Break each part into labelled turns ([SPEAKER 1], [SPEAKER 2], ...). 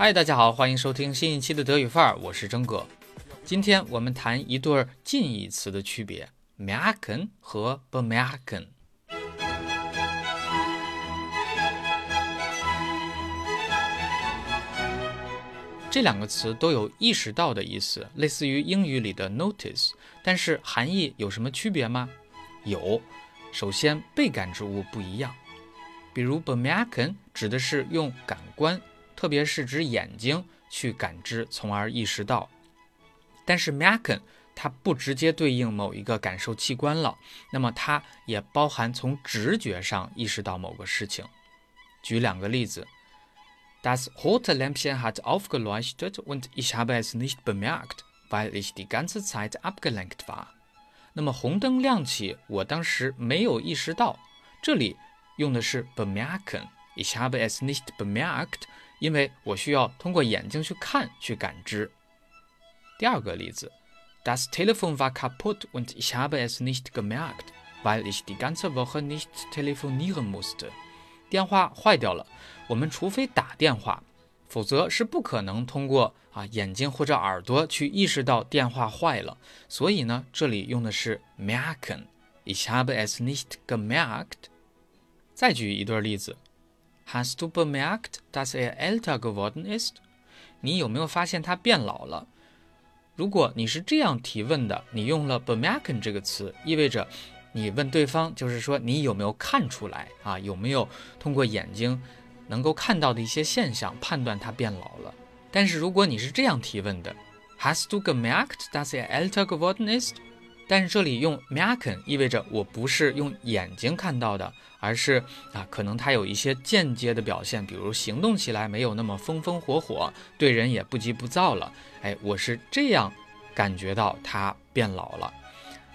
[SPEAKER 1] 嗨，大家好，欢迎收听新一期的德语范儿，我是征哥。今天我们谈一对近义词的区别，merken 和 bemerken。这两个词都有意识到的意思，类似于英语里的 notice，但是含义有什么区别吗？有。首先，被感知物不一样，比如 bemerken 指的是用感官。特别是指眼睛去感知，从而意识到。但是 merken 它不直接对应某一个感受器官了，那么它也包含从直觉上意识到某个事情。举两个例子：Das rote Lämpchen hat aufgeleuchtet und ich habe es nicht bemerkt, weil ich die ganze Zeit abgelenkt war。那么红灯亮起，我当时没有意识到。这里用的是 bemerken，ich habe es nicht bemerkt。因为我需要通过眼睛去看、去感知。第二个例子，Das Telefon war kaputt und ich habe es nicht gemerkt, weil ich die ganze Woche nicht telefonieren musste。电话坏掉了，我们除非打电话，否则是不可能通过啊眼睛或者耳朵去意识到电话坏了。所以呢，这里用的是 merken，ich habe es nicht gemerkt。再举一对例子。Hast du bemerkt, dass er älter geworden ist？你有没有发现他变老了？如果你是这样提问的，你用了 bemerken 这个词，意味着你问对方，就是说你有没有看出来啊？有没有通过眼睛能够看到的一些现象判断他变老了？但是如果你是这样提问的，Hast du gemerkt, dass er älter geworden ist？但是这里用 merken 意味着我不是用眼睛看到的，而是啊，可能他有一些间接的表现，比如行动起来没有那么风风火火，对人也不急不躁了。哎，我是这样感觉到他变老了。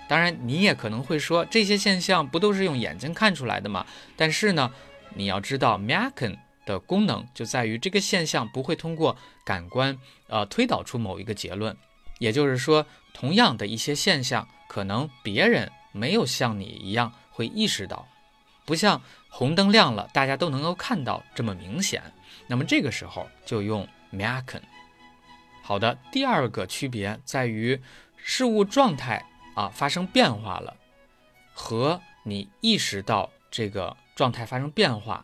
[SPEAKER 1] 当然，你也可能会说，这些现象不都是用眼睛看出来的吗？但是呢，你要知道 merken 的功能就在于这个现象不会通过感官呃推导出某一个结论，也就是说，同样的一些现象。可能别人没有像你一样会意识到，不像红灯亮了，大家都能够看到这么明显。那么这个时候就用 merken。好的，第二个区别在于事物状态啊发生变化了，和你意识到这个状态发生变化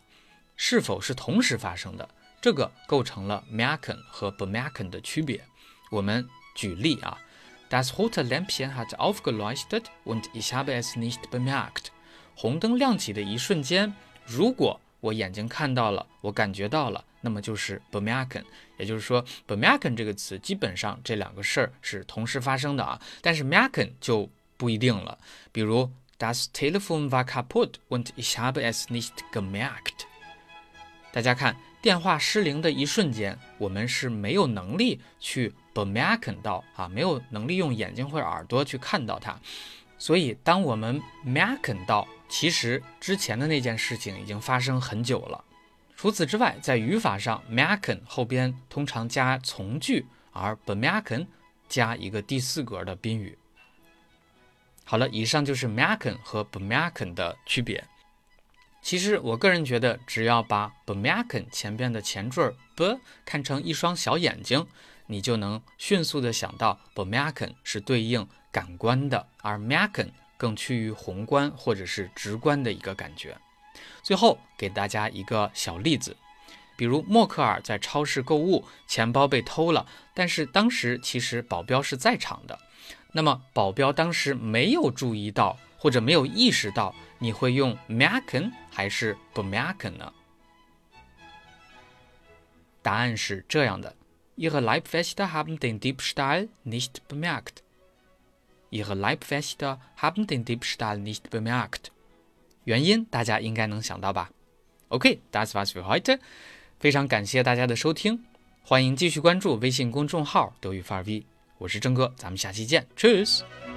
[SPEAKER 1] 是否是同时发生的，这个构成了 merken 和 bemerken 的区别。我们举例啊。Das rote Lämpchen hat aufgeleuchtet und ich habe es nicht bemerkt。红灯亮起的一瞬间，如果我眼睛看到了，我感觉到了，那么就是 bemerken。也就是说，bemerken 这个词基本上这两个事儿是同时发生的啊。但是 merken 就不一定了。比如，Das Telefon war kaputt und ich habe es nicht gemerkt。大家看，电话失灵的一瞬间，我们是没有能力去。Bemerken 到啊，没有能力用眼睛或者耳朵去看到它，所以当我们 merken 到，其实之前的那件事情已经发生很久了。除此之外，在语法上，merken 后边通常加从句，而 bemerken 加一个第四格的宾语。好了，以上就是 merken 和 bemerken 的区别。其实我个人觉得，只要把 bemerken 前边的前缀 b 看成一双小眼睛。你就能迅速的想到，bemerken 是对应感官的，而 merken 更趋于宏观或者是直观的一个感觉。最后给大家一个小例子，比如默克尔在超市购物，钱包被偷了，但是当时其实保镖是在场的。那么保镖当时没有注意到或者没有意识到，你会用 merken 还是 bemerken 呢？答案是这样的。Ihre Leibwächter haben den Diebstahl nicht bemerkt. Ihre Leibwächter haben den Diebstahl nicht bemerkt. 原因大家应该能想到吧？OK，das war's für heute。非常感谢大家的收听，欢迎继续关注微信公众号“德语范儿 V”，我是郑哥，咱们下期见，Cheers。